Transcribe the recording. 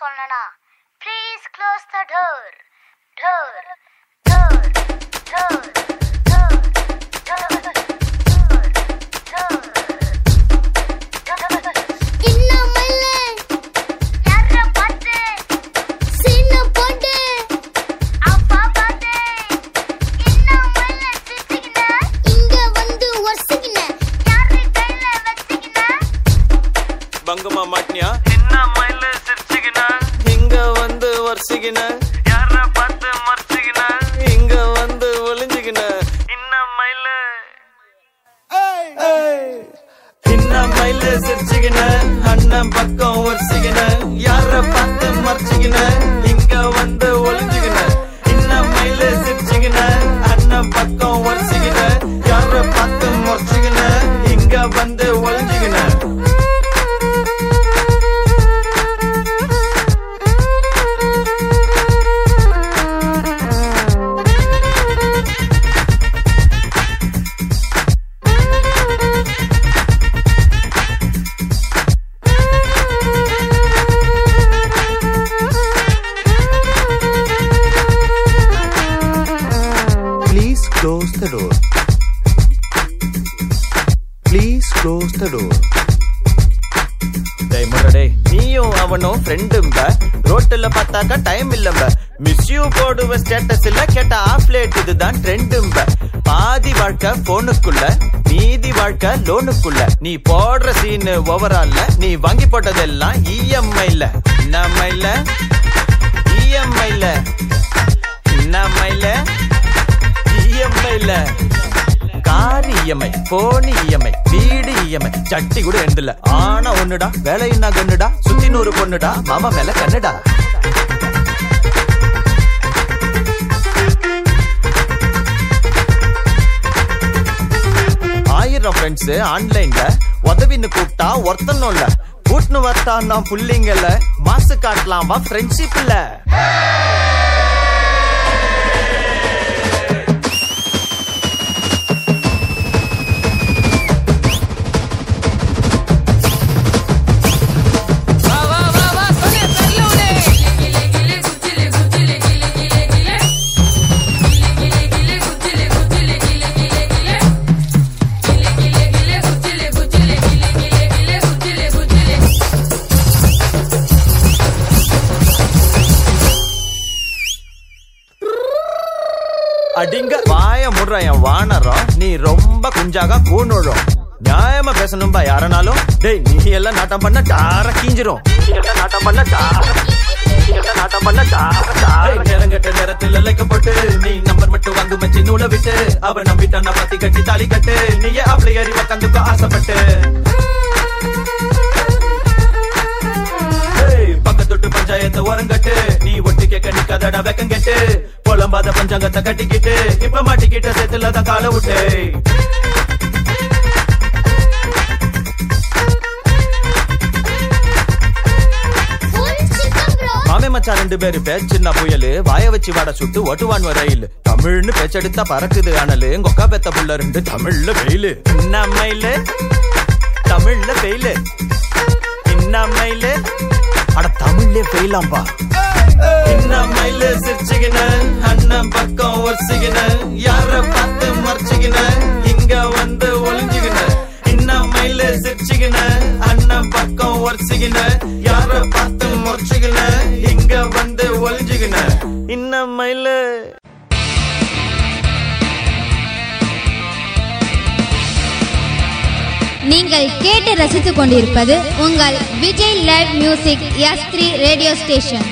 சொல்லனா please close the door door door வரிசைக்கின யார பார்த்து மறைச்சுக்கின இங்க வந்து ஒளிஞ்சுக்கின என்ன மயில. சின்ன மயில சிரிச்சுக்கின அண்ணன் பக்கம் வரிசைக்கின close the door. Please close the door. டேய் முரடே நீயும் அவனும் ஃப்ரெண்டும்ப ரோட்டுல பார்த்தாக்கா டைம் இல்லம்ப மிஸ் யூ போடுவ ஸ்டேட்டஸ் இல்ல கேட்ட ஆஃப் லேட் இதுதான் ட்ரெண்டும்ப பாதி வாழ்க்கை போனுக்குள்ள மீதி வாழ்க்கை லோனுக்குள்ள நீ போடுற சீனு ஓவரால்ல நீ வாங்கி போட்டதெல்லாம் இஎம்ஐல நம்ம இஎம்ஐல இஎம்ஐ போனி இஎம்ஐ வீடு இஎம்ஐ. சட்டி கூட எண்டுல ஆனா ஒண்ணுடா வேலையின்னா கண்ணுடா சுத்தி நூறு பொண்ணுடா மாமா மேல கண்ணுடா. ஆயிரம் ஃப்ரெண்ட்ஸ் ஆன்லைன்ல உதவின்னு கூப்பிட்டா ஒருத்தனும் இல்ல. கூட்டுன்னு வரட்டா தான் புள்ளிங்கல்ல மாசு காட்டலாம் வா ஃப்ரெண்ட்ஷிப் இல்ல. அடிங்க வாய முடுற என் வானரம். நீ ரொம்ப குஞ்சாக கூணுழும் நியாயமா பேசணும்பா யாரனாலும். டேய் நீ எல்லாம் நாட்டம் பண்ண டார கீஞ்சிரும். நீ நாட்டம் பண்ண டார நாட்டம் பண்ண டார டார நேரங்கட்ட நேரத்தில் லைக்கப்பட்டு நீ நம்பர் மட்டும் வாங்கு மச்சி நூலை விட்டு. அவ நம்பிட்டான பத்தி கட்டி தாலி கட்டு. நீயே அப்படி அறிவ கந்துக்க ஆசைப்பட்டு. ஏய், பக்கத்தொட்டு பஞ்சாயத்து ஓரங்கட்டு. நீ ஒட்டு கேட்க நிக்காதடா வெக்கம் கெட்டு. புலம்பாத பஞ்சாங்கத்தை கட்டிக்கிட்டு இப்ப மாட்டிக்கிட்ட சேத்துல தான் கால விட்டு. மச்சா மச்சான் ரெண்டு பேரு பேர் சின்ன புயலு. வாய வச்சு வாட சுட்டு ஓட்டுவான் ரயில். தமிழ்னு பேச்செடுத்தா பறக்குது அனலு. கொக்கா பெத்த புள்ள ரெண்டு தமிழ்ல வெயிலு. இன்னமையில? தமிழ்ல வெயிலு. இன்னமையில? அட தமிழ்ல வெயிலாம்பா. இன்னமையில சிரிச்சுக்கின அண்ணன் பக்கம் ஒரிச்சுக்கின யார பார்த்து மறைச்சுக்கின இங்க வந்து ஒளிஞ்சுக்கின இன்னமையில சிரிச்சுக்கின அண்ணன் பக்கம் ஒரிச்சுக்கின யார பார்த்து முறைச்சுக்கின இங்க வந்து ஒளிஞ்சுக்கின இன்னமையில நீங்கள் கேட்டு ரசித்துக் கொண்டிருப்பது உங்கள் Vijay live music S three radio station